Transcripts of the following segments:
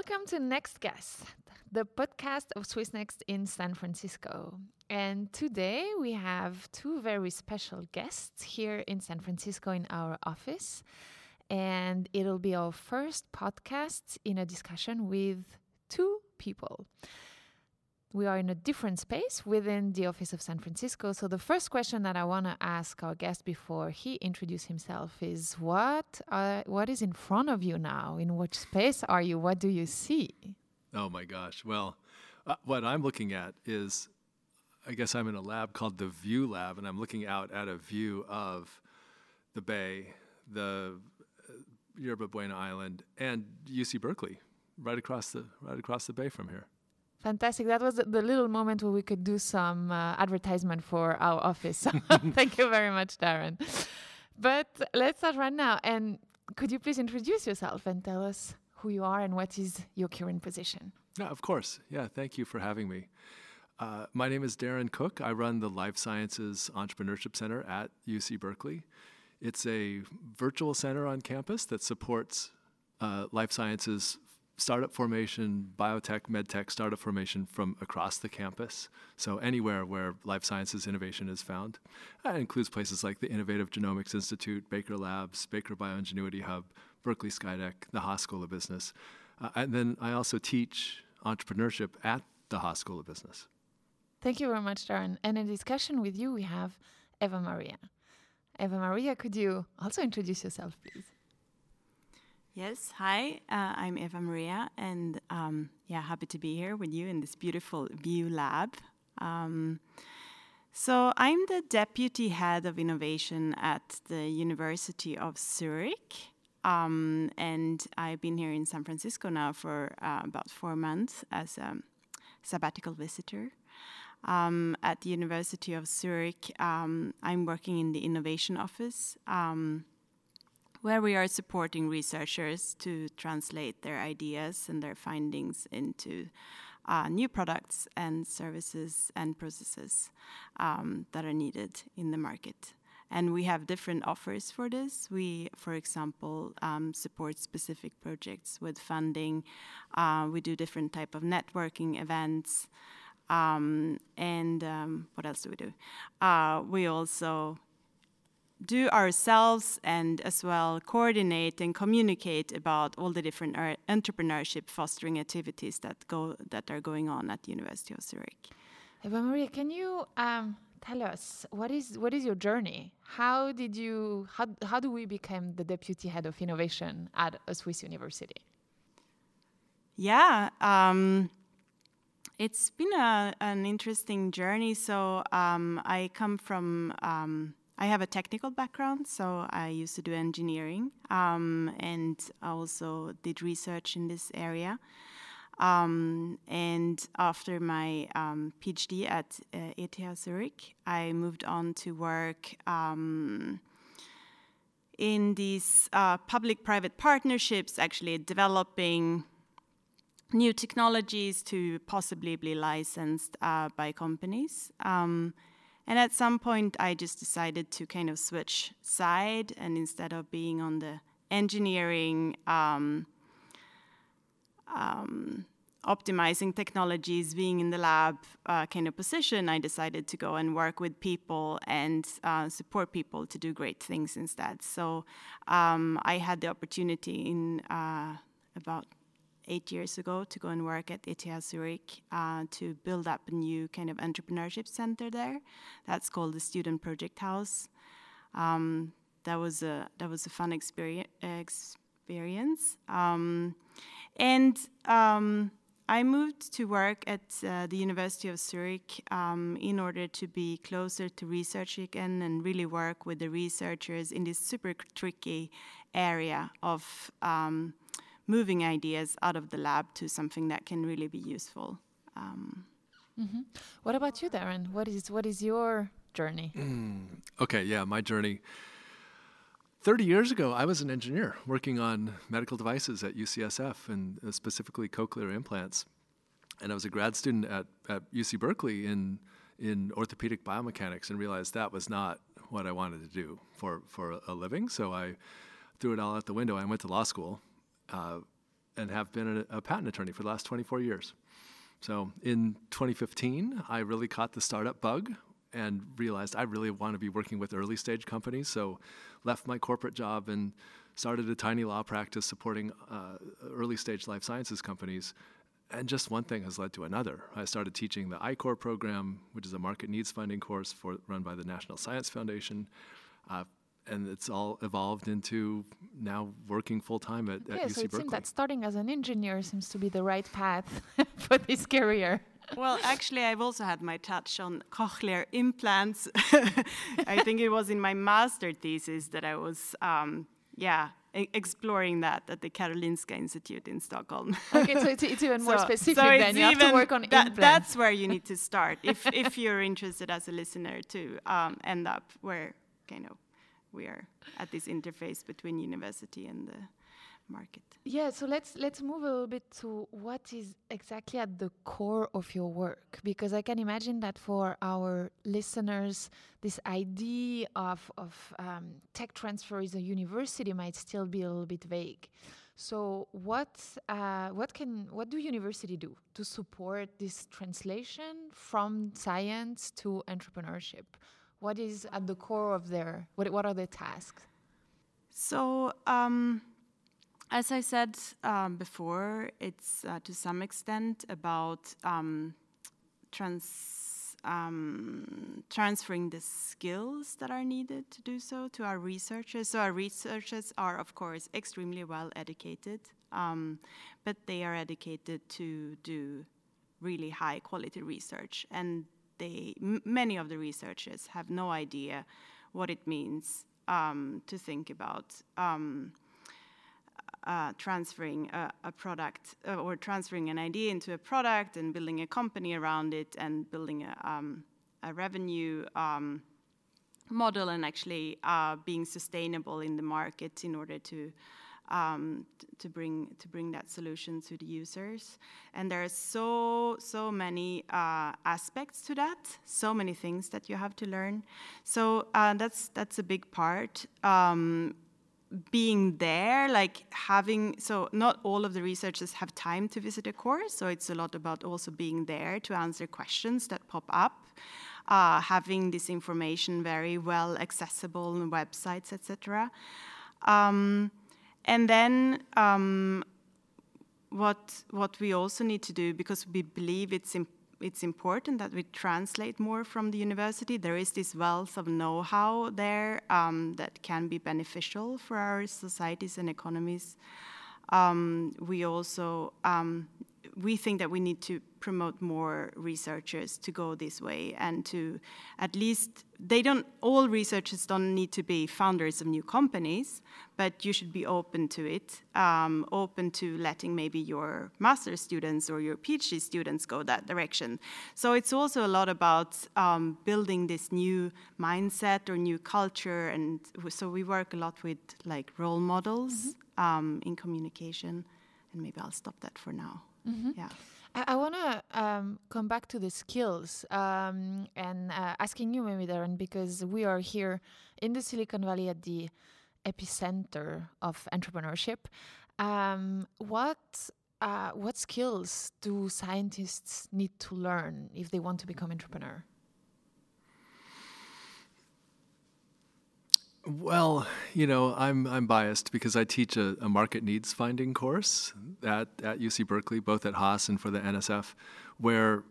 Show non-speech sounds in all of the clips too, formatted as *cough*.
Welcome to Nextcasts, the podcast of Swissnex in San Francisco. And today we have two very special guests here in San Francisco in our office. And it'll be our first podcast in a discussion with two people we are in a different space within the office of San Francisco. So the first question that I want to ask our guest before he introduces himself is what uh, what is in front of you now? In which space are you? What do you see? Oh my gosh. Well, uh, what I'm looking at is I guess I'm in a lab called the View Lab and I'm looking out at a view of the bay, the uh, Yerba Buena Island and UC Berkeley right across the right across the bay from here. Fantastic. That was the little moment where we could do some uh, advertisement for our office. *laughs* Thank you very much, Darren. But let's start right now. And could you please introduce yourself and tell us who you are and what is your current position? Yeah, of course. Yeah, thank you for having me. Uh, my name is Darren Cook. I run the Life Sciences Entrepreneurship Center at UC Berkeley. It's a virtual center on campus that supports uh, life sciences startup formation, biotech, medtech startup formation from across the campus. So anywhere where life sciences innovation is found. That includes places like the Innovative Genomics Institute, Bakar Labs, Bakar BioEnginuity Hub, Berkeley Skydeck, the Haas School of Business. Uh, and then I also teach entrepreneurship at the Haas School of Business. Thank you very much, Darren. And in discussion with you, we have Eva Maria. Eva Maria, could you also introduce yourself, please? Yes, hi, uh, I'm Eva Maria, and um, yeah, happy to be here with you in this beautiful View Lab. Um, so, I'm the deputy head of innovation at the University of Zurich, um, and I've been here in San Francisco now for uh, about four months as a sabbatical visitor. Um, at the University of Zurich, um, I'm working in the innovation office. Um, where we are supporting researchers to translate their ideas and their findings into uh, new products and services and processes um, that are needed in the market. And we have different offers for this. We, for example, um, support specific projects with funding. Uh, we do different type of networking events. Um, and um, what else do we do? Uh, we also do ourselves and as well coordinate and communicate about all the different entrepreneurship fostering activities that go that are going on at the University of Zurich. Eva Maria, can you um, tell us what is what is your journey? How did you how how do we become the deputy head of innovation at a Swiss university? Yeah. Um, it's been a, an interesting journey. So um, I come from um, I have a technical background, so I used to do engineering um, and I also did research in this area. Um, and after my um, PhD at uh, ETH Zurich, I moved on to work um, in these uh, public private partnerships, actually developing new technologies to possibly be licensed uh, by companies. And at some point, I just decided to kind of switch side, and instead of being on the engineering, um, um, optimizing technologies, being in the lab uh, kind of position, I decided to go and work with people and uh, support people to do great things instead. So um, I had the opportunity in uh, about eight years ago to go and work at ETH Zurich uh, to build up a new kind of entrepreneurship center there. That's called the Student Project House. Um, that was a that was a fun experience. experience. Um, and um, I moved to work at uh, the University of Zurich um, in order to be closer to research again and really work with the researchers in this super tricky area of um, moving ideas out of the lab to something that can really be useful. Um, mm-hmm. What about you, Darren? What is what is your journey? Mm, okay, yeah, my journey. 30 years ago, I was an engineer working on medical devices at UCSF and uh, specifically cochlear implants. And I was a grad student at, at UC Berkeley in, in orthopedic biomechanics and realized that was not what I wanted to do for, for a living. So I threw it all out the window. I went to law school uh, and have been a, a patent attorney for the last 24 years. So in 2015, I really caught the startup bug and realized I really want to be working with early stage companies. So left my corporate job and started a tiny law practice supporting uh, early stage life sciences companies. And just one thing has led to another. I started teaching the I-Corps program, which is a market needs funding course for, run by the National Science Foundation. Uh, and it's all evolved into now working full time at, yeah, at UC so it Berkeley. seems that starting as an engineer seems to be the right path *laughs* for this career. Well, actually, I've also had my touch on cochlear implants. *laughs* I think it was in my master thesis that I was, um, yeah, exploring that at the Karolinska Institute in Stockholm. okay, so it's, it's even *laughs* more so, specific so then. You have to work on that, implants. That's where you need to start if, if you're interested as a listener to um, end up where kind of we are at this interface between university and the market. Yeah, so let's let's move a little bit to what is exactly at the core of your work because I can imagine that for our listeners this idea of of um, tech transfer is a university might still be a little bit vague. So what uh, what can what do university do to support this translation from science to entrepreneurship? What is at the core of their what what are their tasks? So um, as I said um, before, it's uh, to some extent about um, trans, um, transferring the skills that are needed to do so to our researchers. So our researchers are, of course, extremely well educated, um, but they are educated to do really high quality research, and they many of the researchers have no idea what it means um, to think about um, uh, transferring a, a product uh, or transferring an idea into a product and building a company around it and building a, um, a revenue um, model and actually uh, being sustainable in the market in order to um, to bring to bring that solution to the users. And there are so so many uh, aspects to that, so many things that you have to learn. So uh, that's that's a big part. Um, being there, like having, so not all of the researchers have time to visit a course, so it's a lot about also being there to answer questions that pop up, uh, having this information very well accessible on websites, etc. Um, and then um, what what we also need to do because we believe it's important it's important that we translate more from the university. There is this wealth of know-how there um, that can be beneficial for our societies and economies. Um, we also um, we think that we need to promote more researchers to go this way and to at least they don't all researchers don't need to be founders of new companies but you should be open to it um, open to letting maybe your master students or your phd students go that direction so it's also a lot about um, building this new mindset or new culture and so we work a lot with like role models mm -hmm. in communication and maybe i'll stop that for now Mm-hmm. Yeah. I, I want to um, come back to the skills um, and uh, asking you, maybe, Darren, because we are here in the Silicon Valley at the epicenter of entrepreneurship. Um, what uh, what skills do scientists need to learn if they want to become entrepreneur? Well, you know, I'm I'm biased because I teach a, a, market needs finding course at, at UC Berkeley, both at Haas and for the NSF, where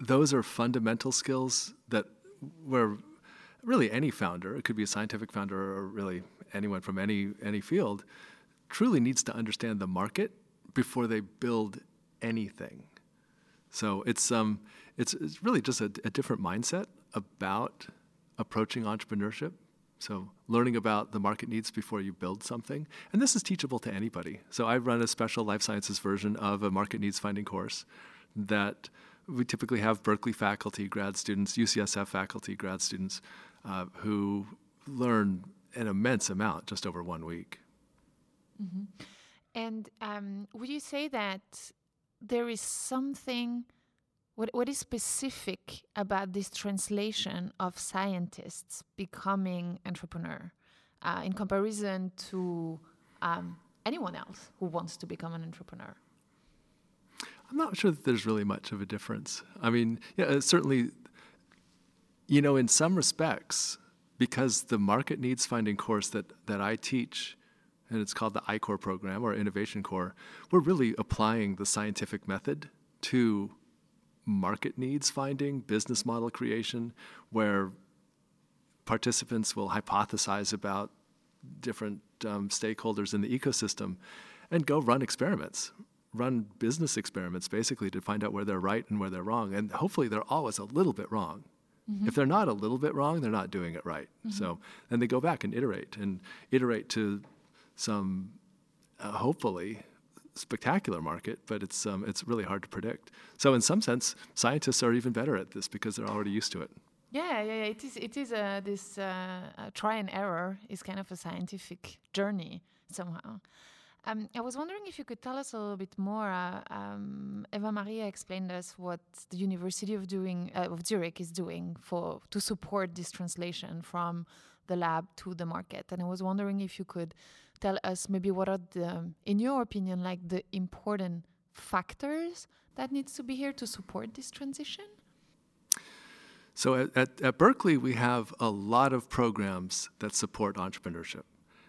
those are fundamental skills that where really any founder, it could be a scientific founder or really anyone from any any field, truly needs to understand the market before they build anything. So it's um it's it's really just a, a different mindset about approaching entrepreneurship so learning about the market needs before you build something. And this is teachable to anybody. So I run a special life sciences version of a market needs finding course that we typically have Berkeley faculty, grad students, UCSF faculty, grad students uh, who learn an immense amount just over one week. Mm-hmm. And um, would you say that there is something what, what is specific about this translation of scientists becoming entrepreneur uh, in comparison to um, anyone else who wants to become an entrepreneur? I'm not sure that there's really much of a difference. I mean, yeah, uh, certainly, you know, in some respects, because the market needs finding course that, that I teach, and it's called the I-Corps program or Innovation Corps, we're really applying the scientific method to market needs finding, business model creation, where participants will hypothesize about different um, stakeholders in the ecosystem and go run experiments, run business experiments basically to find out where they're right and where they're wrong. And hopefully they're always a little bit wrong. Mm-hmm. If they're not a little bit wrong, they're not doing it right. Mm-hmm. So then they go back and iterate and iterate to some, uh, hopefully, spectacular market, but it's um, it's really hard to predict. So in some sense, scientists are even better at this because they're already used to it. Yeah, yeah, yeah. It is. It is a this uh, try and error is kind of a scientific journey somehow. Um, I was wondering if you could tell us a little bit more. Uh, um, Eva Maria explained us what the University of doing uh, of Zurich is doing for to support this translation from the lab to the market, and I was wondering if you could tell us maybe what are the, in your opinion, like the important factors that needs to be here to support this transition. So at, at, at, Berkeley, we have a lot of programs that support entrepreneurship.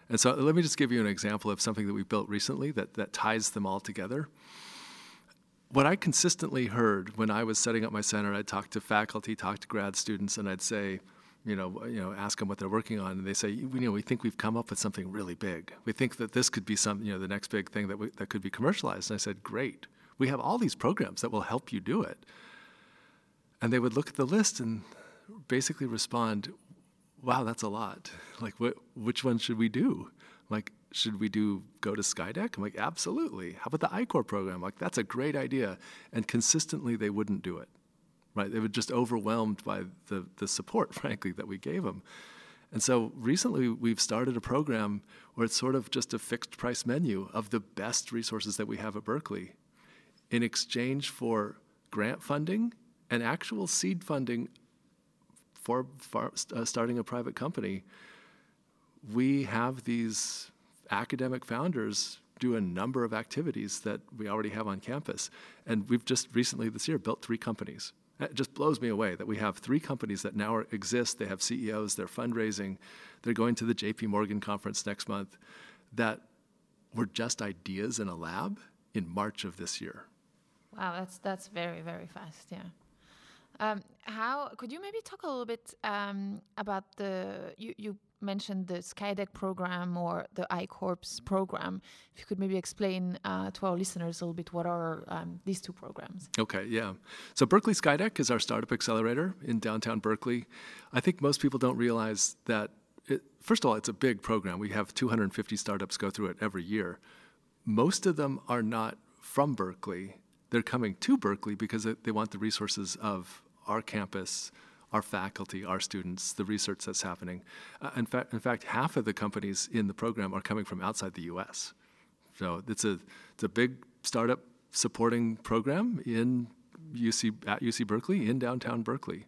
And so let me just give you an example of something that we built recently that, that ties them all together. What I consistently heard when I was setting up my center, I'd talk to faculty, talk to grad students, and I'd say, you know, you know, ask them what they're working on, and they say, you know, we think we've come up with something really big. We think that this could be some, you know, the next big thing that we, that could be commercialized. And I said, great. We have all these programs that will help you do it. And they would look at the list and basically respond, wow, that's a lot. *laughs* Like, which one should we do? Like, should we do go to Skydeck? I'm like, absolutely. How about the I-Corps program? Like, that's a great idea. And consistently, they wouldn't do it. Right? They were just overwhelmed by the, the support, *laughs* frankly, that we gave them. And so recently, we've started a program where it's sort of just a fixed price menu of the best resources that we have at Berkeley in exchange for grant funding and actual seed funding for, uh, starting a private company, we have these academic founders do a number of activities that we already have on campus. And we've just recently this year built three companies. It just blows me away that we have three companies that now are, exist. They have CEOs, they're fundraising, they're going to the JP Morgan conference next month that were just ideas in a lab in March of this year. Wow, that's that's very very fast. Yeah. Um, how could you maybe talk a little bit um, about the you, you mentioned the Skydeck program or the I-Corps program? If you could maybe explain uh, to our listeners a little bit what are um, these two programs? Okay, yeah. So Berkeley Skydeck is our startup accelerator in downtown Berkeley. I think most people don't realize that. It, first of all, it's a big program. We have 250 startups go through it every year. Most of them are not from Berkeley they're coming to Berkeley because they want the resources of our campus, our faculty, our students, the research that's happening. Uh, in, fact, in fact, half of the companies in the program are coming from outside the U.S. So it's a it's a big startup supporting program in UC at UC Berkeley in downtown Berkeley.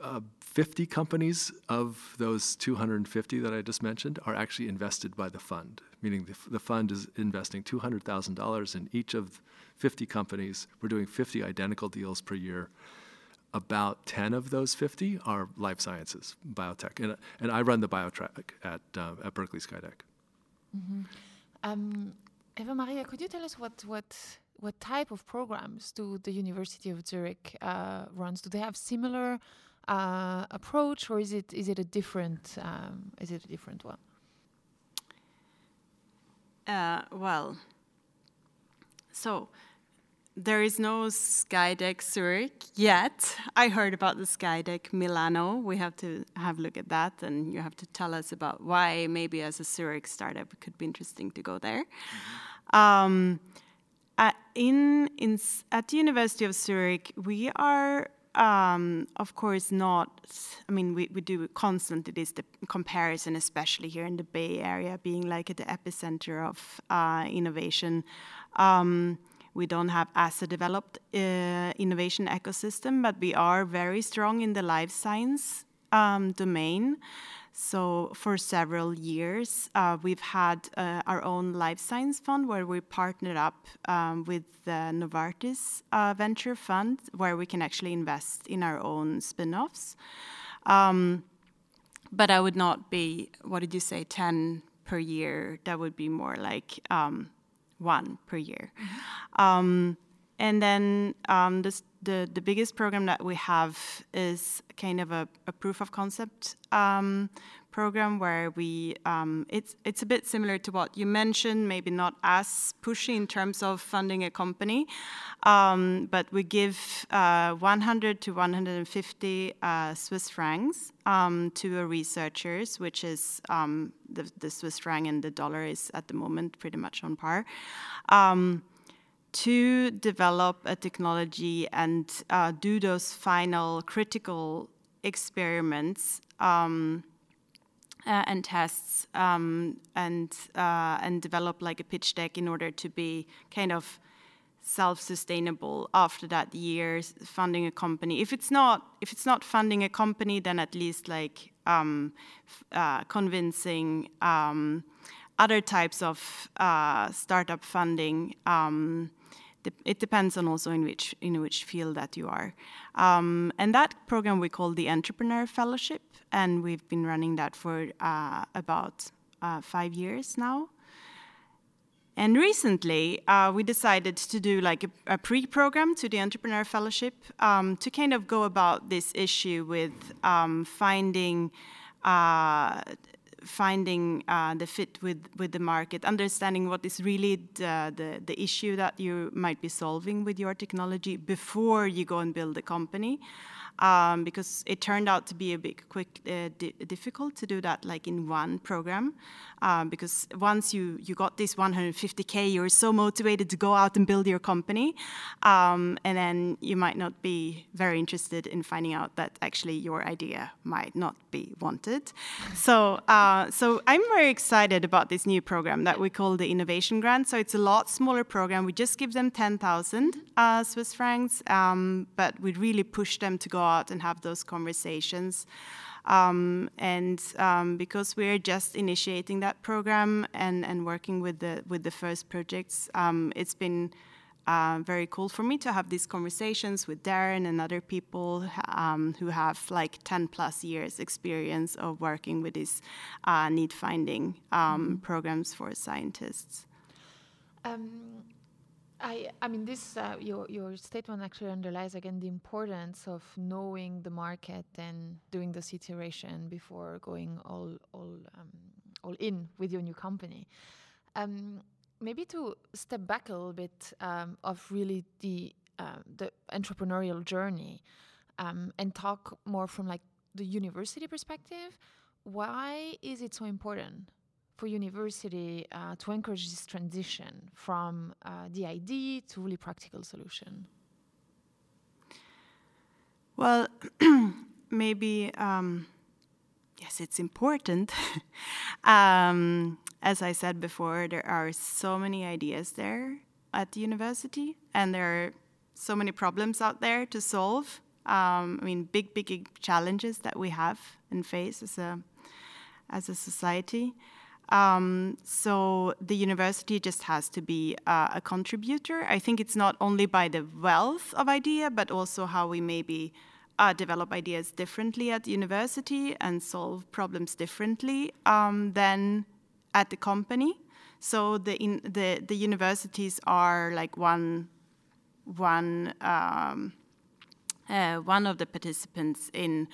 Uh, 50 companies of those 250 that I just mentioned are actually invested by the fund, meaning the, the fund is investing $200,000 in each of 50 companies. We're doing 50 identical deals per year. About 10 of those 50 are life sciences, biotech. And, and I run the biotrack at, uh, at Berkeley Skydeck. Mm-hmm. Um, Eva Maria, could you tell us what, what, what type of programs do the University of Zurich uh, runs? Do they have similar uh, approach, or is it is it a different um, is it a different one? Uh, well, so there is no Skydeck Zurich yet. I heard about the Skydeck Milano. We have to have a look at that, and you have to tell us about why maybe as a Zurich startup it could be interesting to go there. Mm-hmm. Um, at, in, in, at the University of Zurich, we are um, of course not i mean we, we do constantly this the comparison especially here in the bay area being like at the epicenter of uh, innovation um, we don't have as a developed uh, innovation ecosystem, but we are very strong in the life science um, domain. So for several years, uh, we've had uh, our own life science fund where we partnered up um, with the Novartis uh, venture fund, where we can actually invest in our own spin-offs. Um, but I would not be, what did you say, 10 per year. That would be more like um, one per year. Um, and then um, this, the, the biggest program that we have is kind of a, a proof of concept um, program where we um, it's it's a bit similar to what you mentioned, maybe not as pushy in terms of funding a company, um, but we give uh, 100 to 150 uh, Swiss francs um, to researchers, which is the, the Swiss franc and the dollar is at the moment pretty much on par. To develop a technology and uh, do those final critical experiments um, uh, and tests um, and uh, and develop like a pitch deck in order to be kind of self-sustainable after that year funding a company. If it's not if it's not funding a company then at least like um, uh, convincing um, other types of uh, startup funding um, it depends on also in which in which field that you are. Um, and that program we call the Entrepreneur Fellowship, and we've been running that for uh, about uh, five years now. And recently, uh, we decided to do like a, a pre-program to the Entrepreneur Fellowship um, to kind of go about this issue with um, finding uh, finding uh, the fit with, with the market, understanding what is really the, the, the, issue that you might be solving with your technology before you go and build a company um, because it turned out to be a bit quick uh, di difficult to do that like in one program um, because once you you got this 150k you're so motivated to go out and build your company um, and then you might not be very interested in finding out that actually your idea might not be wanted. So uh, so I'm very excited about this new program that we call the innovation grant. So it's a lot smaller program. We just give them 10,000 uh, Swiss francs um, but we really push them to go out and have those conversations. Um, and um, because we're just initiating that program and, and working with the with the first projects, um, it's been uh, very cool for me to have these conversations with Darren and other people um, who have like 10 plus years experience of working with these uh, need finding um, mm-hmm. programs for scientists. Um, I, I mean, this uh, your your statement actually underlies again the importance of knowing the market and doing the iteration before going all all um, all in with your new company. Um, maybe to step back a little bit um, of really the uh, the entrepreneurial journey um, and talk more from like the university perspective. Why is it so important for university uh, to encourage this transition from uh, the idea to really practical solution? Well, *clears throat* maybe um, yes, it's important. *laughs* um, as I said before, there are so many ideas there at the university, and there are so many problems out there to solve. Um, I mean, big, big challenges that we have and face as a as a society. Um, so the university just has to be uh, a contributor. I think it's not only by the wealth of idea, but also how we maybe uh, develop ideas differently at university and solve problems differently um, than at the company. So the in, the the universities are like one one um, uh, one of the participants in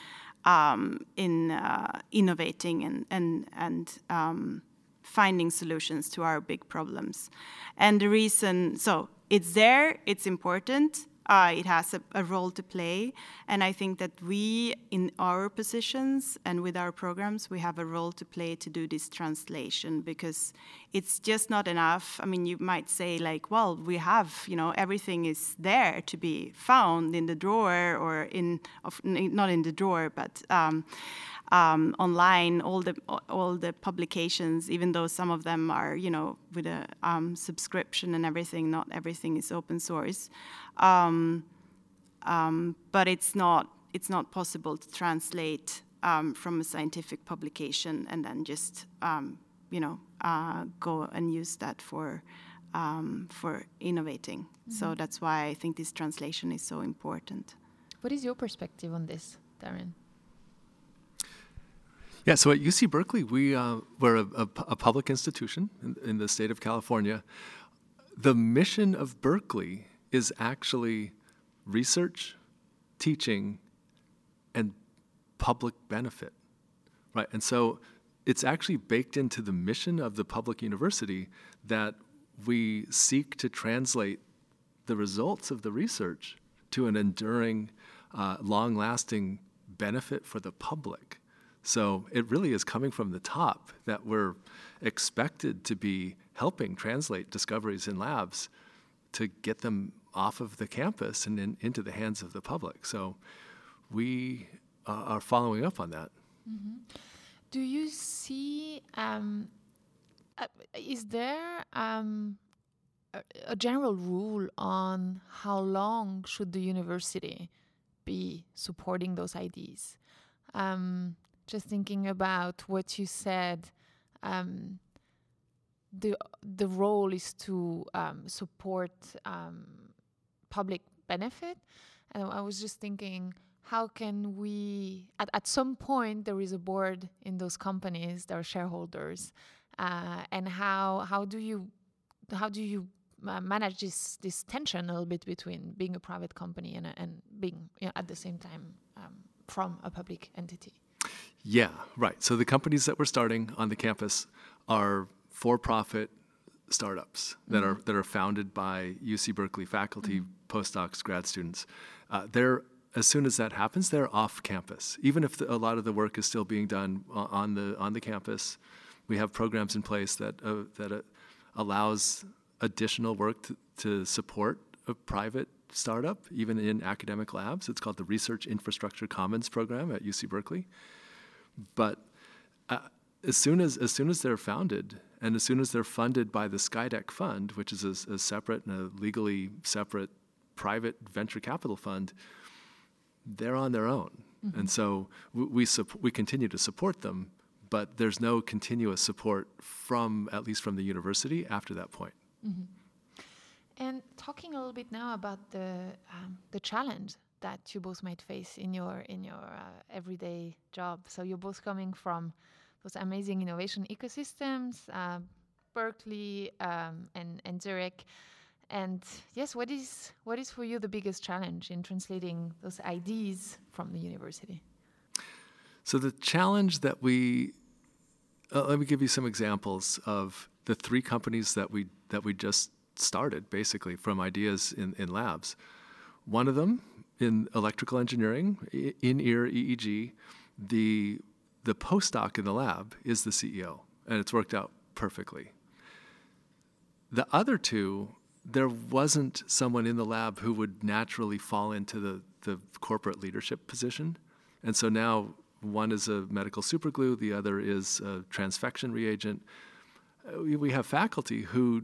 um, in uh, innovating and and and um, finding solutions to our big problems. And the reason, so it's there, it's important, uh, it has a, a, role to play. And I think that we, in our positions and with our programs, we have a role to play to do this translation because it's just not enough. I mean, you might say, like, well, we have, you know, everything is there to be found in the drawer or in, of, not in the drawer, but. Um, um, online, all the all the publications, even though some of them are, you know, with a um, subscription and everything. Not everything is open source, um, um, but it's not it's not possible to translate um, from a scientific publication and then just um, you know uh, go and use that for um, for innovating. Mm-hmm. So that's why I think this translation is so important. What is your perspective on this, Darren? Yeah, so at UC Berkeley, we, uh, we're a, a, a, public institution in, in, the state of California. The mission of Berkeley is actually research, teaching, and public benefit, right? And so it's actually baked into the mission of the public university that we seek to translate the results of the research to an enduring, uh, long lasting benefit for the public. So it really is coming from the top that we're expected to be helping translate discoveries in labs to get them off of the campus and in, into the hands of the public. So we uh, are following up on that. Mm-hmm. Do you see, um, uh, is there um, a, a general rule on how long should the university be supporting those ideas? Um, just thinking about what you said, um, the the role is to um, support um, public benefit, and I was just thinking, how can we? At at some point, there is a board in those companies, there are shareholders, uh, and how how do you how do you uh, manage this this tension a little bit between being a private company and and being you know, at the same time um, from a public entity? Yeah, right. So the companies that we're starting on the campus are for-profit startups mm-hmm. that are mm-hmm. that are founded by UC Berkeley faculty, mm-hmm. postdocs, grad students. Uh, they're as soon as that happens, they're off campus. Even if the, a lot of the work is still being done on the on the campus, we have programs in place that uh, that uh, allows additional work to, to support a private startup, even in academic labs. It's called the Research Infrastructure Commons program at UC Berkeley. But uh, as soon as as soon as they're founded, and as soon as they're funded by the Skydeck Fund, which is a, a separate and a legally separate private venture capital fund, they're on their own. Mm-hmm. And so we we, we continue to support them, but there's no continuous support from at least from the university after that point. Mm-hmm. And talking a little bit now about the um, the challenge that you both might face in your in your uh, everyday job. So you're both coming from those amazing innovation ecosystems, uh, Berkeley um, and and Zurich. And yes, what is what is for you the biggest challenge in translating those ideas from the university? So the challenge that we uh, let me give you some examples of the three companies that we that we just started basically from ideas in, in labs. One of them in electrical engineering, in ear EEG, the, the postdoc in the lab is the CEO, and it's worked out perfectly. The other two, there wasn't someone in the lab who would naturally fall into the, the corporate leadership position. And so now one is a medical superglue, the other is a transfection reagent. Uh, we have faculty who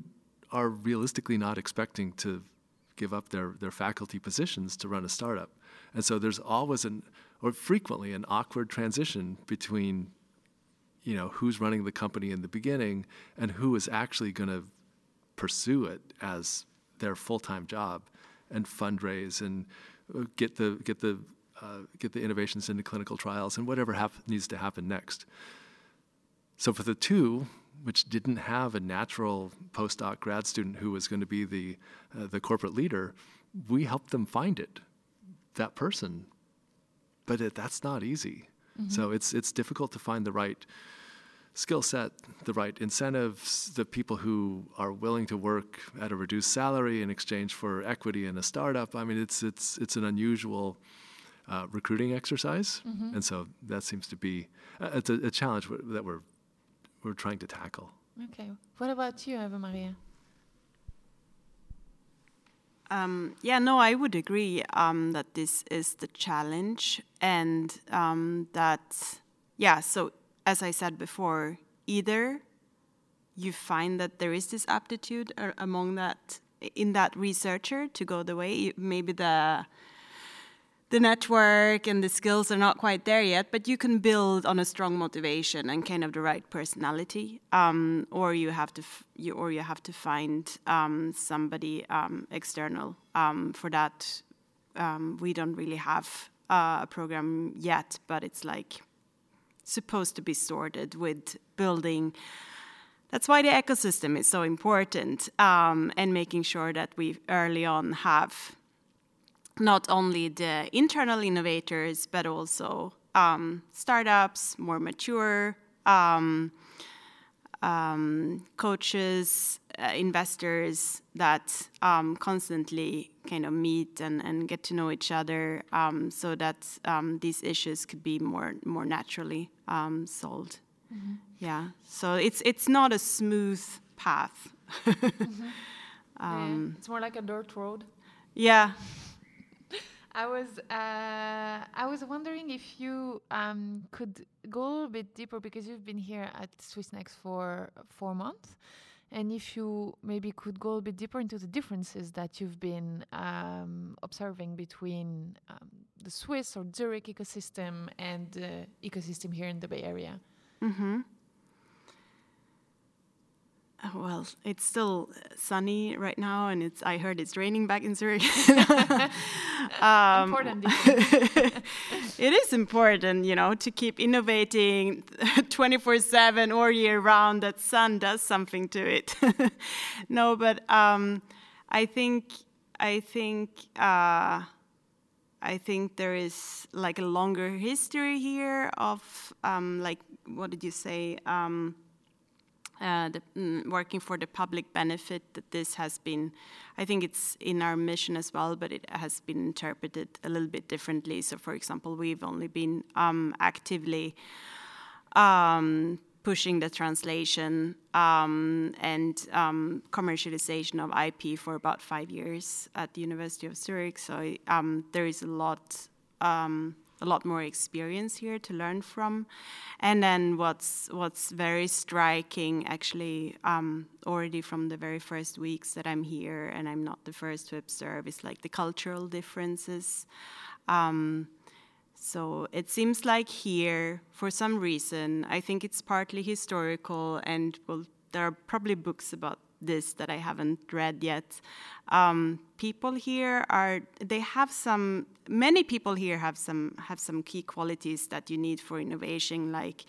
are realistically not expecting to give up their, their faculty positions to run a startup. And so there's always an, or frequently, an awkward transition between, you know, who's running the company in the beginning and who is actually going to pursue it as their full-time job and fundraise and uh, get the get the uh, get the innovations into clinical trials and whatever hap- needs to happen next. So for the two, which didn't have a natural postdoc grad student who was going to be the, uh, the corporate leader, we helped them find it, that person. But it, that's not easy. Mm-hmm. So it's, it's difficult to find the right skill set, the right incentives, the people who are willing to work at a reduced salary in exchange for equity in a startup. I mean, it's, it's, it's an unusual uh, recruiting exercise. Mm-hmm. And so that seems to be it's a, a challenge that we're we're trying to tackle. Okay. What about you, Eva Maria? Um, yeah, no, I would agree um, that this is the challenge, and um, that, yeah, so as I said before, either you find that there is this aptitude among that in that researcher to go the way maybe the the network and the skills are not quite there yet, but you can build on a strong motivation and kind of the right personality, um, or you have to you, or you have to find um, somebody um, external um, for that. Um, we don't really have uh, a program yet, but it's like supposed to be sorted with building. That's why the ecosystem is so important, um, and making sure that we early on have not only the internal innovators, but also um, startups, more mature um, um, coaches, uh, investors that um, constantly kind of meet and, and get to know each other um, so that um, these issues could be more, more naturally solved. Mm-hmm. Yeah, so it's, it's not a smooth path. *laughs* mm-hmm. yeah, it's more like a dirt road. Yeah, I was uh, I was wondering if you um, could go a little bit deeper because you've been here at Swissnex for four months, and if you maybe could go a bit deeper into the differences that you've been um, observing between um, the Swiss or Zurich ecosystem and the ecosystem here in the Bay Area. Mm -hmm. Well, it's still sunny right now, and it's. I heard it's raining back in Zurich. *laughs* um, important. *laughs* it is important, you know, to keep innovating *laughs* 24/7 or year round. That sun does something to it. no, but um, I think I think uh, I think there is like a longer history here of um, like what did you say? Um, uh, the, mm, working for the public benefit that this has been i think it's in our mission as well but it has been interpreted a little bit differently. So for example we've only been um, actively um, pushing the translation um, and um, commercialization of ip for about five years at the university of zurich. So um, there is a lot um, a lot more experience here to learn from. And then what's what's very striking, actually, um, already from the very first weeks that I'm here, and I'm not the first to observe, is like the cultural differences. Um, so it seems like here, for some reason, I think it's partly historical, and well, there are probably books about this that I haven't read yet. Um, people here are they have some many people here have some have some key qualities that you need for innovation, like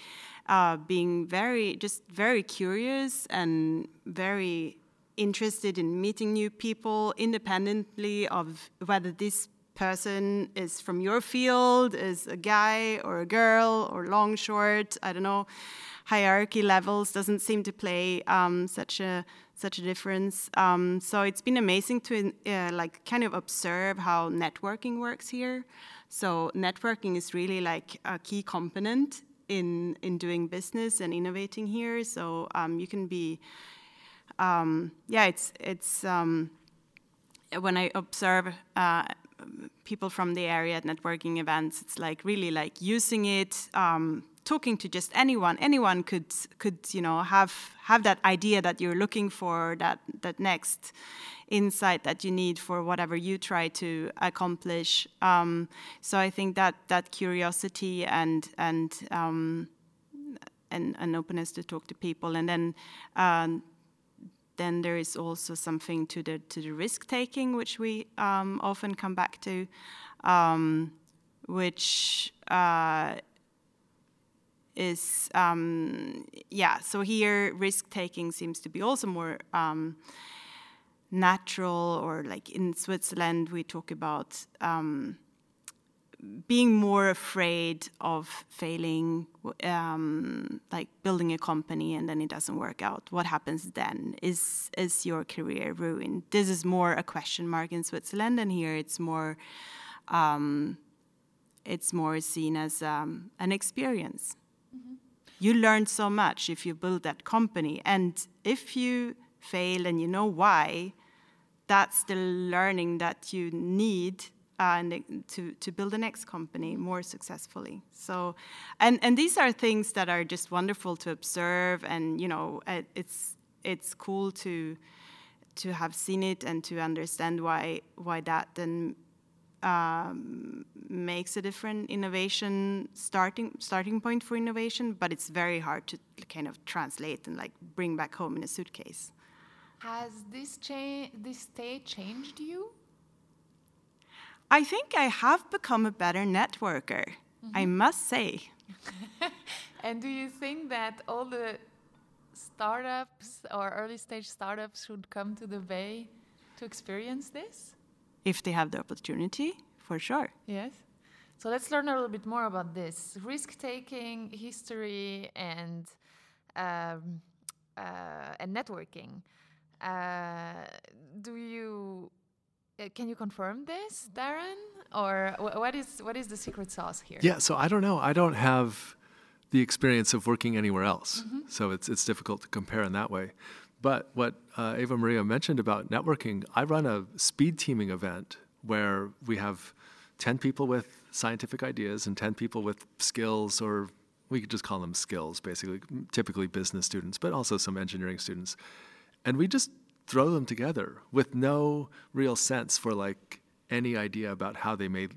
uh, being very just very curious and very interested in meeting new people independently of whether this person is from your field, is a guy or a girl or long, short, I don't know. Hierarchy levels doesn't seem to play um, such a such a difference. Um, so it's been amazing to uh, like kind of observe how networking works here. So networking is really like a key component in in doing business and innovating here. So um, you can be, um, yeah, it's it's um, when I observe. Uh, people from the area at networking events it's like really like using it um, talking to just anyone anyone could could you know have have that idea that you're looking for that that next insight that you need for whatever you try to accomplish. Um, so i think that that curiosity and and um, and an openness to talk to people. And then um, then there is also something to the to the risk taking which we um, often come back to um, which uh, is um, yeah. So here, risk taking seems to be also more um, natural, or like in Switzerland, we talk about um, being more afraid of failing, um, like building a company and then it doesn't work out. What happens then? Is is your career ruined? This is more a question mark in Switzerland, and here it's more. Um, it's more seen as um, an experience you learn so much if you build that company. And if you fail and you know why, that's the learning that you need uh, to, to build the next company more successfully. So, and, and these are things that are just wonderful to observe, and you know, it's it's cool to to have seen it and to understand why why that then um, makes a different innovation starting starting point for innovation, but it's very hard to kind of translate and like bring back home in a suitcase. Has this cha- this state changed you? I think I have become a better networker. Mm -hmm. I must say. *laughs* and do you think that all the startups or early stage startups should come to the Bay to experience this? If they have the opportunity, for sure. Yes. So let's learn a little bit more about this risk taking, history, and um, uh, and networking. Uh, do you uh, can you confirm this, Darren, or what is what is the secret sauce here? Yeah, so I don't know. I don't have the experience of working anywhere else, mm-hmm. so it's it's difficult to compare in that way. But what uh, Eva Maria mentioned about networking, I run a speed teaming event where we have ten people with scientific ideas and ten people with skills, or we could just call them skills, basically, typically business students, but also some engineering students, and we just throw them together with no real sense for like any idea about how they may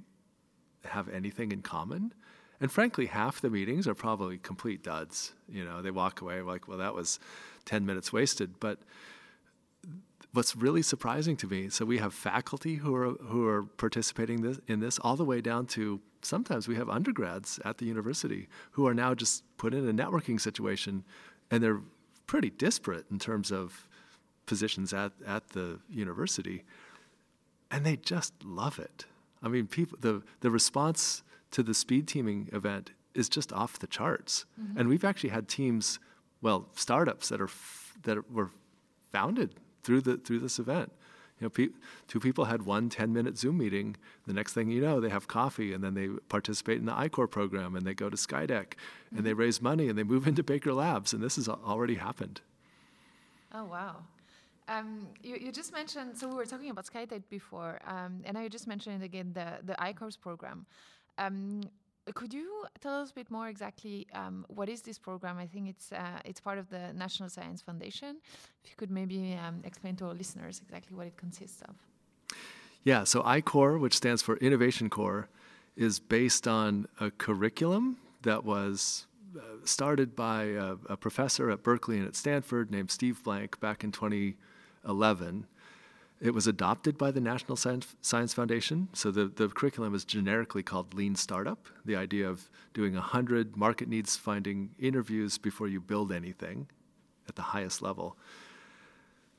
have anything in common. And frankly, half the meetings are probably complete duds. You know, they walk away like, well, that was 10 minutes wasted. But what's really surprising to me, so we have faculty who are who are participating this, in this, all the way down to sometimes we have undergrads at the university who are now just put in a networking situation, and they're pretty disparate in terms of positions at, at the university, and they just love it. I mean, people the the response to the speed teaming event is just off the charts, mm-hmm. and we've actually had teams, well, startups that are f- that were founded through the through this event. You know, pe- two people had one 10 minute Zoom meeting. The next thing you know, they have coffee and then they participate in the I-Corps program and they go to Skydeck mm-hmm. and they mm-hmm. raise money and they move *laughs* into Bakar Labs. And this has already happened. Oh, wow. Um, you, you, just mentioned, so we were talking about Skydeck before, um, and now you just mentioned again the, the I-Corps program. Um, could you tell us a bit more exactly um, what is this program? I think it's uh, it's part of the National Science Foundation. If you could maybe um, explain to our listeners exactly what it consists of. Yeah, so I-Corps, which stands for Innovation Corps, is based on a curriculum that was uh, started by a, a, professor at Berkeley and at Stanford named Steve Blank back in 20- 11. It was adopted by the National Science, Foundation. So the, the curriculum is generically called Lean Startup, the idea of doing 100 market needs finding interviews before you build anything at the highest level.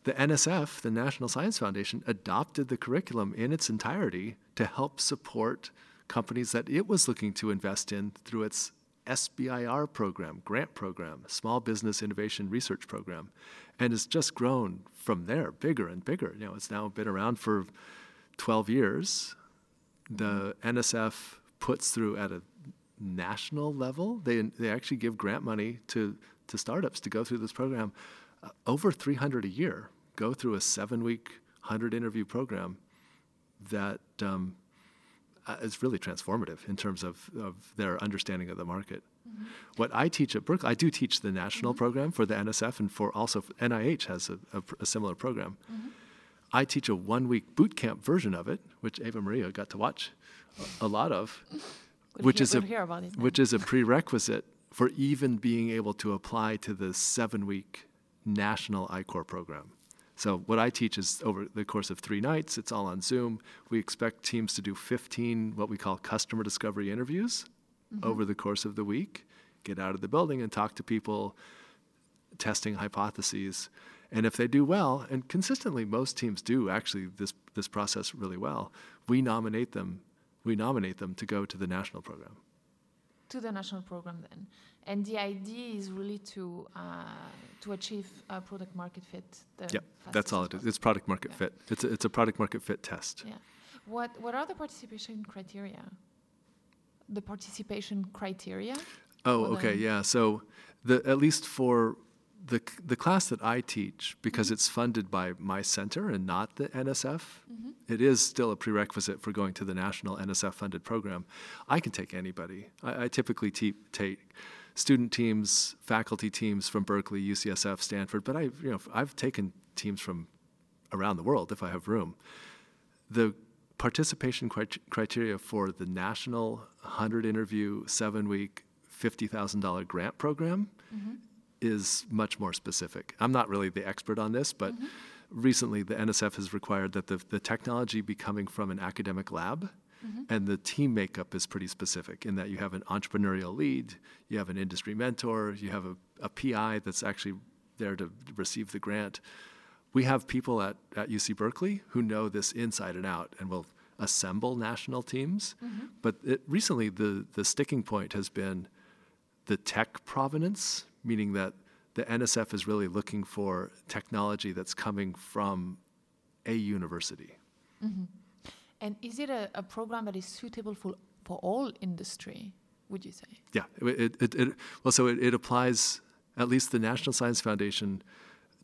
The NSF, the National Science Foundation, adopted the curriculum in its entirety to help support companies that it was looking to invest in through its SBIR program, grant program, Small Business Innovation Research Program, and it's just grown from there, bigger and bigger. You know, it's now been around for 12 years. The NSF puts through at a national level. They they actually give grant money to to startups to go through this program. Uh, over 300 a year go through a seven-week, 100 interview program that um, uh, is really transformative in terms of, of their understanding of the market. Mm-hmm. What I teach at Berkeley, I do teach the national mm-hmm. program for the NSF and for also NIH has a, a, a similar program. Mm-hmm. I teach a one week boot camp version of it, which Eva Maria got to watch a, lot of, which hear, is a which is a prerequisite for even being able to apply to the seven week national I-Corps program. So what I teach is over the course of three nights. It's all on Zoom. We expect teams to do 15 what we call customer discovery interviews mm-hmm. over the course of the week. Get out of the building and talk to people, testing hypotheses. And if they do well, and consistently most teams do actually this this process really well, we nominate them. We nominate them to go to the national program. To the national program then. And the idea is really to uh, to achieve a product market fit. yeah, that's all it is. It's product market yeah. fit. It's a, it's a product market fit test. Yeah. What what are the participation criteria? The participation criteria. Oh, okay, yeah. So, the at least for the the class that I teach, because mm-hmm. it's funded by my center and not the NSF, mm-hmm. it is still a prerequisite for going to the national NSF funded program. I can take anybody. I, I typically te- take student teams, faculty teams from Berkeley, UCSF, Stanford, but I, you know, I've taken teams from around the world if I have room. The participation crit- criteria for the national 100 interview, seven week, $50,000 grant program mm-hmm. Is much more specific. I'm not really the expert on this, but mm-hmm. recently the NSF has required that the, the technology be coming from an academic lab. Mm-hmm. And the team makeup is pretty specific in that you have an entrepreneurial lead, you have an industry mentor, you have a, a PI that's actually there to receive the grant. We have people at, at UC Berkeley who know this inside and out and will assemble national teams. Mm-hmm. But it, recently, the, the sticking point has been the tech provenance, meaning that the NSF is really looking for technology that's coming from a university. Mm-hmm. And is it a, a, program that is suitable for, for all industry, would you say? Yeah, it, it, it well, so it, applies, at least the National Science Foundation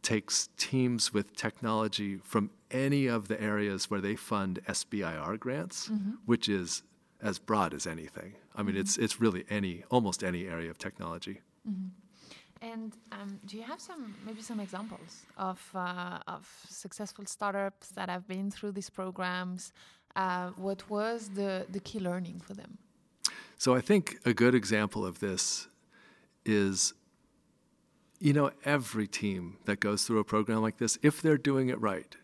takes teams with technology from any of the areas where they fund SBIR grants, mm-hmm. which is as broad as anything. I mean, mm-hmm. it's it's really any almost any area of technology. And um, do you have some maybe some examples of uh, of successful startups that have been through these programs? Uh, what was the the key learning for them? So I think a good example of this is you know, every team that goes through a program like this, if they're doing it right,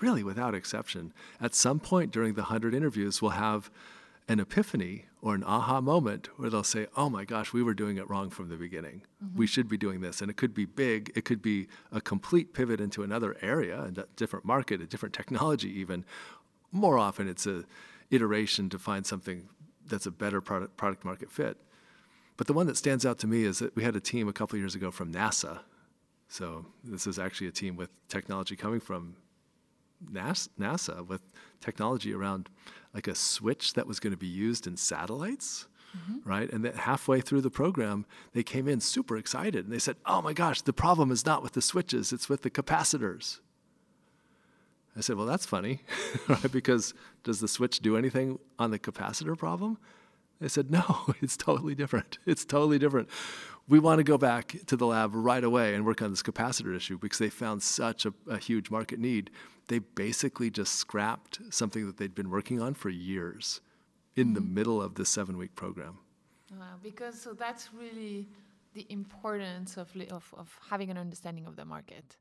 really without exception, at some point during the 100 interviews, will have an epiphany or an aha moment where they'll say, oh my gosh, we were doing it wrong from the beginning. Mm-hmm. We should be doing this. And it could be big, it could be a complete pivot into another area, a different market, a different technology, even. More often, it's a iteration to find something that's a better product, product market fit. But the one that stands out to me is that we had a team a couple years ago from NASA. So this is actually a team with technology coming from NASA with technology around like a switch that was going to be used in satellites. Mm-hmm. Right. And then halfway through the program, they came in super excited and they said, Oh my gosh, the problem is not with the switches, it's with the capacitors. I said, Well, that's funny, *laughs* right? Because does the switch do anything on the capacitor problem? They said, no, *laughs* it's totally different. *laughs* It's totally different. We want to go back to the lab right away and work on this capacitor issue because they found such a, a huge market need. They basically just scrapped something that they'd been working on for years in mm-hmm. the middle of the seven week program. Wow, because so that's really the importance of, of, of having an understanding of the market,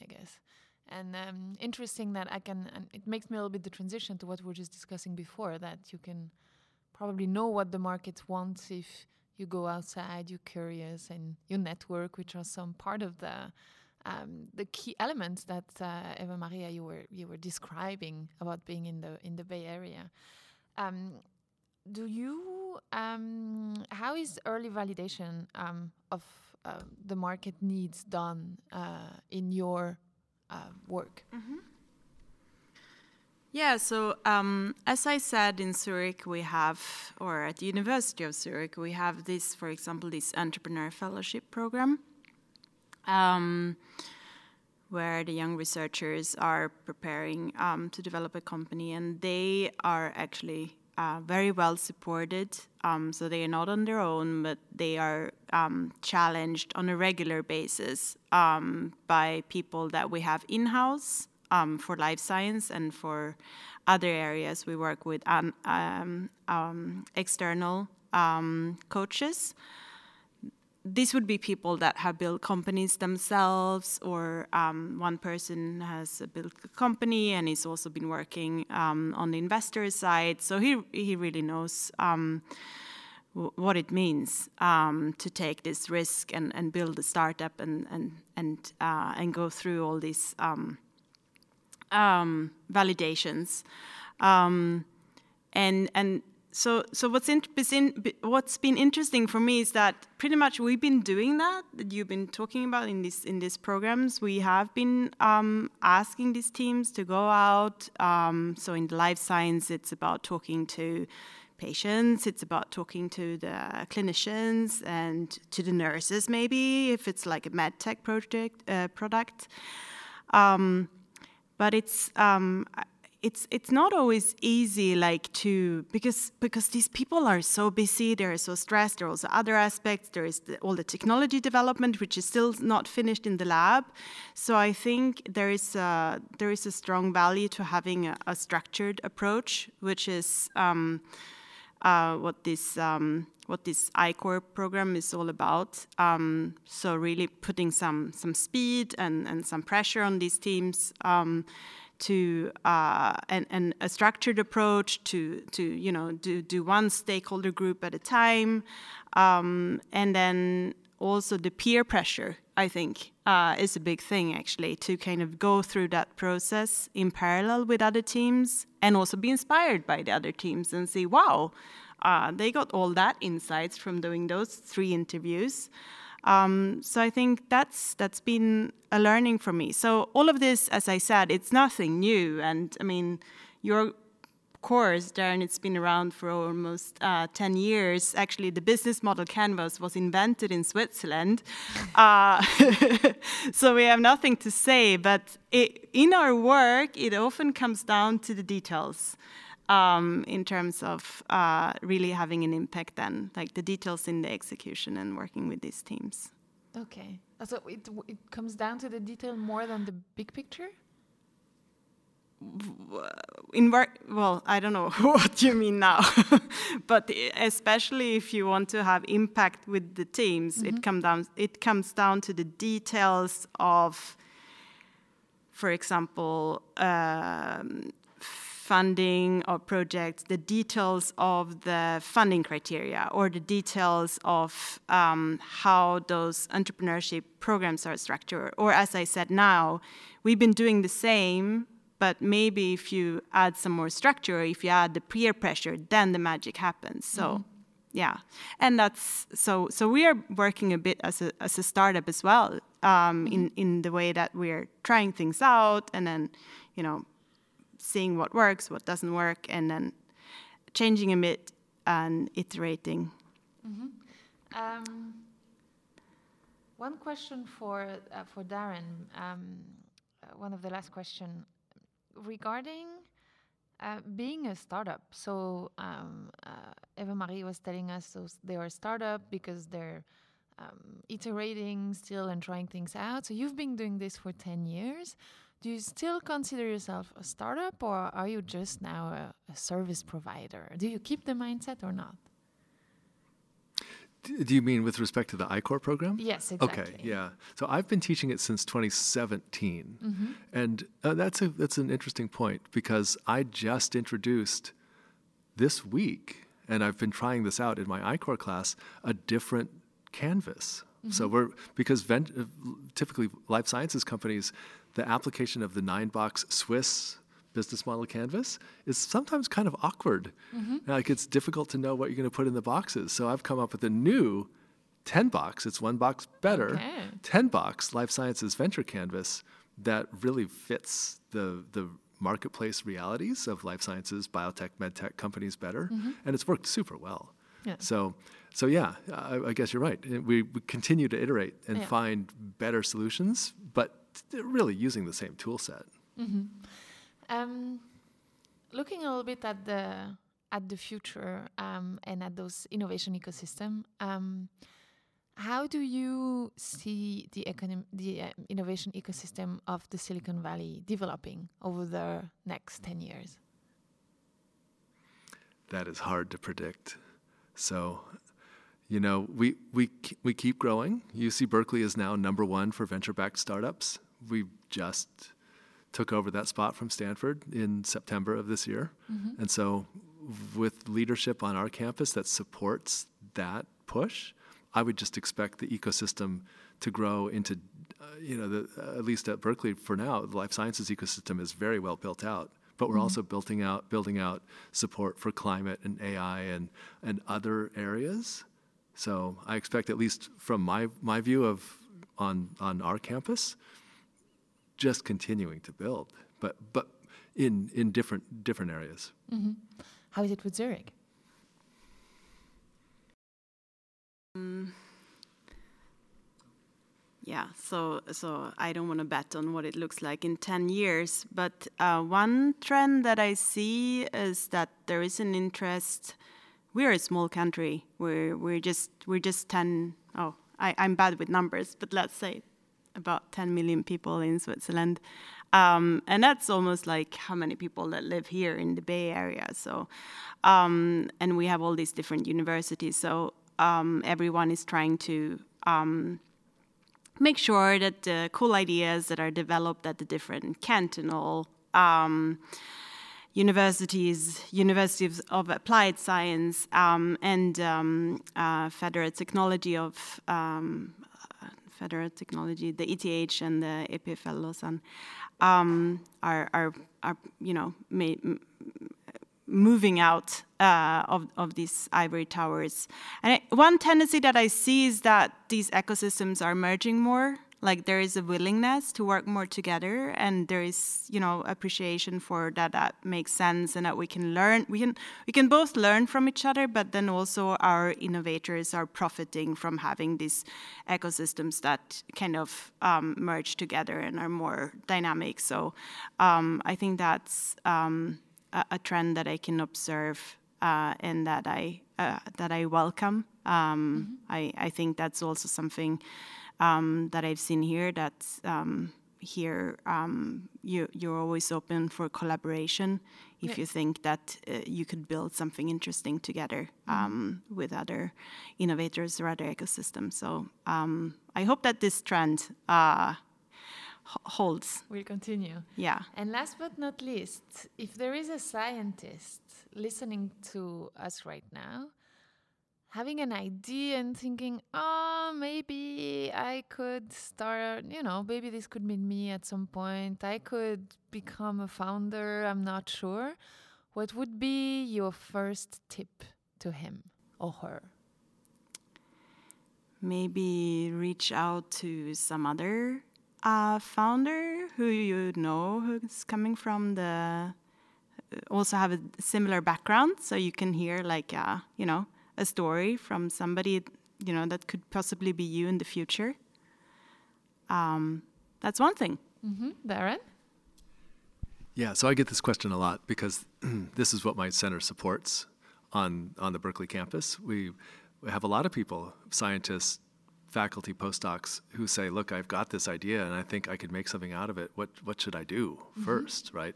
I guess. And um, interesting that I can, and it makes me a little bit the transition to what we were just discussing before that you can probably know what the market wants if you go outside, you're curious, and you network, which are some part of the um, the key elements that uh, Eva Maria you were you were describing about being in the in the Bay Area. Um, do you um, how is early validation um, of uh, the market needs done uh, in your uh, work? Mm -hmm. Yeah, so um, as I said, in Zurich, we have, or at the University of Zurich, we have this, for example, this entrepreneur fellowship program, um, where the young researchers are preparing um, to develop a company, and they are actually uh, very well supported. Um, so they are not on their own, but they are um, challenged on a regular basis um, by people that we have in house um, for life science and for other areas. We work with um, um, external coaches. These would be people that have built companies themselves, or um, one person has built a company and he's also been working um, on the investor side. So he he really knows what it means um, to take this risk and, and build a startup and and and uh, and go through all these um, um, validations. Um, and and so so what's in, what's been interesting for me is that pretty much we've been doing that that you've been talking about in these in these programs. We have been um, asking these teams to go out. Um, so in the life science, it's about talking to patients. It's about talking to the clinicians and to the nurses, maybe if it's like a med tech project uh, product. Um, but it's um, it's it's not always easy like to because because these people are so busy they're so stressed there are also other aspects there is the, all the technology development which is still not finished in the lab so i think there is a, there is a strong value to having a, a structured approach which is um, uh, what this um, what this I-Corps program is all about. Um, so really putting some some speed and, and some pressure on these teams um, to uh, and, a structured approach to to you know do do one stakeholder group at a time, um, and then also the peer pressure. I think uh, is a big thing actually to kind of go through that process in parallel with other teams and also be inspired by the other teams and see wow uh, they got all that insights from doing those three interviews. Um, so I think that's that's been a learning for me. So all of this, as I said, it's nothing new. And I mean, your course, Darren, it's been around for almost uh, 10 years. Actually, the business model canvas was invented in Switzerland. Uh, *laughs* so we have nothing to say, but it, in our work, it often comes down to the details um, in terms of uh, really having an impact then, like the details in the execution and working with these teams. Okay. So it, it comes down to the detail more than the big picture? in work well i don't know *laughs* what you mean now *laughs* but especially if you want to have impact with the teams mm -hmm. it come down it comes down to the details of for example um, funding of projects, the details of the funding criteria, or the details of um, how those entrepreneurship programs are structured. Or, as I said now, we've been doing the same, but maybe if you add some more structure, if you add the peer pressure, then the magic happens. So. Mm -hmm. Yeah, and that's so. So we are working a bit as a as a startup as well, um, mm -hmm. in in the way that we're trying things out, and then, you know, seeing what works, what doesn't work, and then changing a bit and iterating. Mm -hmm. um, one question for uh, for Darren. Um, uh, one of the last question regarding uh, being a startup. So um, uh, Eva Marie was telling us so they are a startup because they're um, iterating still and trying things out. So you've been doing this for ten years do you still consider yourself a startup or are you just now a, a service provider? Do you keep the mindset or not? Do you mean with respect to the I-Corps program? Yes, exactly. Okay, yeah. So I've been teaching it since 2017, mm-hmm. and uh, that's a that's an interesting point because I just introduced this week, and I've been trying this out in my I-Corps class, a different canvas. Mm-hmm. So we're because vent, uh, typically life sciences companies the application of the nine box Swiss business model canvas is sometimes kind of awkward. Mm-hmm. Like it's difficult to know what you're going to put in the boxes. So I've come up with a new 10 box, it's one box better, okay. 10 box life sciences venture canvas that really fits the, the marketplace realities of life sciences, biotech, medtech companies better. Mm-hmm. And it's worked super well. Yeah. So, so yeah, I, I, guess you're right. We, we continue to iterate and yeah. find better solutions, but really using the same tool set. Mm-hmm. Um, looking a little bit at the at the future um, and at those innovation ecosystem, um, how do you see the econom- the uh, innovation ecosystem of the Silicon Valley developing over the next ten years? That is hard to predict. So you know, we, we, we keep growing. UC Berkeley is now number one for venture backed startups we just took over that spot from Stanford in September of this year. Mm-hmm. And so, with leadership on our campus that supports that push, I would just expect the ecosystem to grow into, uh, you know, the, uh, at least at Berkeley for now, the life sciences ecosystem is very well built out. But we're mm-hmm. also building out building out support for climate and AI and and other areas. So I expect, at least from my my view of on on our campus, just continuing to build, but but in in different different areas. Mm-hmm. How is it with Zurich? Um, yeah, so so I don't want to bet on what it looks like in ten years. But uh, one trend that I see is that there is an interest. We're a small country. We're we're just we're just ten. Oh, I, I'm bad with numbers, but let's say about 10 million people in Switzerland. Um, and that's almost like how many people that live here in the Bay Area. So, um, and we have all these different universities. So um, everyone is trying to um, make sure that the cool ideas that are developed at the different cantonal um, universities, universities of applied science, um, and um, uh, federal technology of um, federal technology, the ETH and the EPFL Lausanne, um, are, are, are, you know, moving out uh, of, of these ivory towers. And one tendency that I see is that these ecosystems are merging more. Like there is a willingness to work more together, and there is, you know, appreciation for that. That makes sense, and that we can learn. We can we can both learn from each other, but then also our innovators are profiting from having these ecosystems that kind of um, merge together and are more dynamic. So um, I think that's. Um, a, a trend that I can observe uh, and that I uh, that I welcome. Um, mm-hmm. I, I think that's also something um, that I've seen here. That um, here um, you you're always open for collaboration if you think that uh, you could build something interesting together mm-hmm. Um, with other innovators or other ecosystems. So um, I hope that this trend uh, holds. Will continue. Yeah. And last but not least, if there is a scientist listening to us right now, having an idea and thinking, oh, maybe I could start, you know, maybe this could mean me at some point. I could become a founder. I'm not sure. What would be your first tip to him or her? Maybe reach out to some other a founder who you know who's coming from the uh, also have a similar background so you can hear like uh, you know a story from somebody you know that could possibly be you in the future um, that's one thing mm-hmm. Darren yeah so I get this question a lot because *clears throat* this is what my center supports on on the Berkeley campus we, we have a lot of people scientists faculty postdocs who say, "Look, I've got this idea, and I think I could make something out of it. What what should I do mm-hmm. first, right?"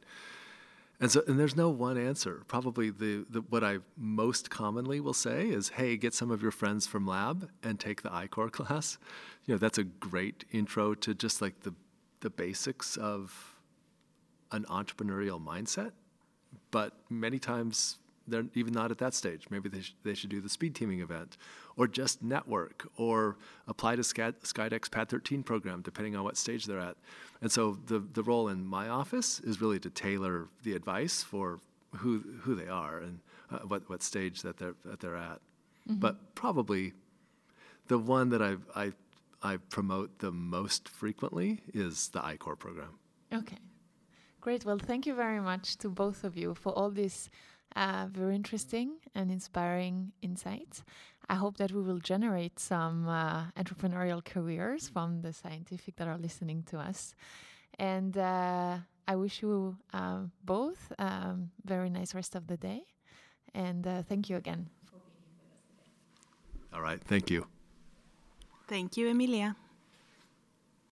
And so, and there's no one answer. Probably the, the what I most commonly will say is, "Hey, get some of your friends from lab and take the I-Corps class." You know, that's a great intro to just like the the basics of an entrepreneurial mindset. But many times they're even not at that stage. Maybe they, sh- they should do the speed teaming event or just network or apply to Sky- Skydeck's Pad 13 program, depending on what stage they're at. And so the, the role in my office is really to tailor the advice for who, who they are and uh, what, what stage that they're, that they're at. Mm-hmm. But probably the one that I, I, I promote the most frequently is the I-Corps program. Okay. Great. Well, thank you very much to both of you for all this uh, very interesting and inspiring insights. I hope that we will generate some uh, entrepreneurial careers from the scientific that are listening to us. And uh, I wish you uh, both um, very nice rest of the day. And uh, thank you again. All right. Thank you. Thank you, Emilia.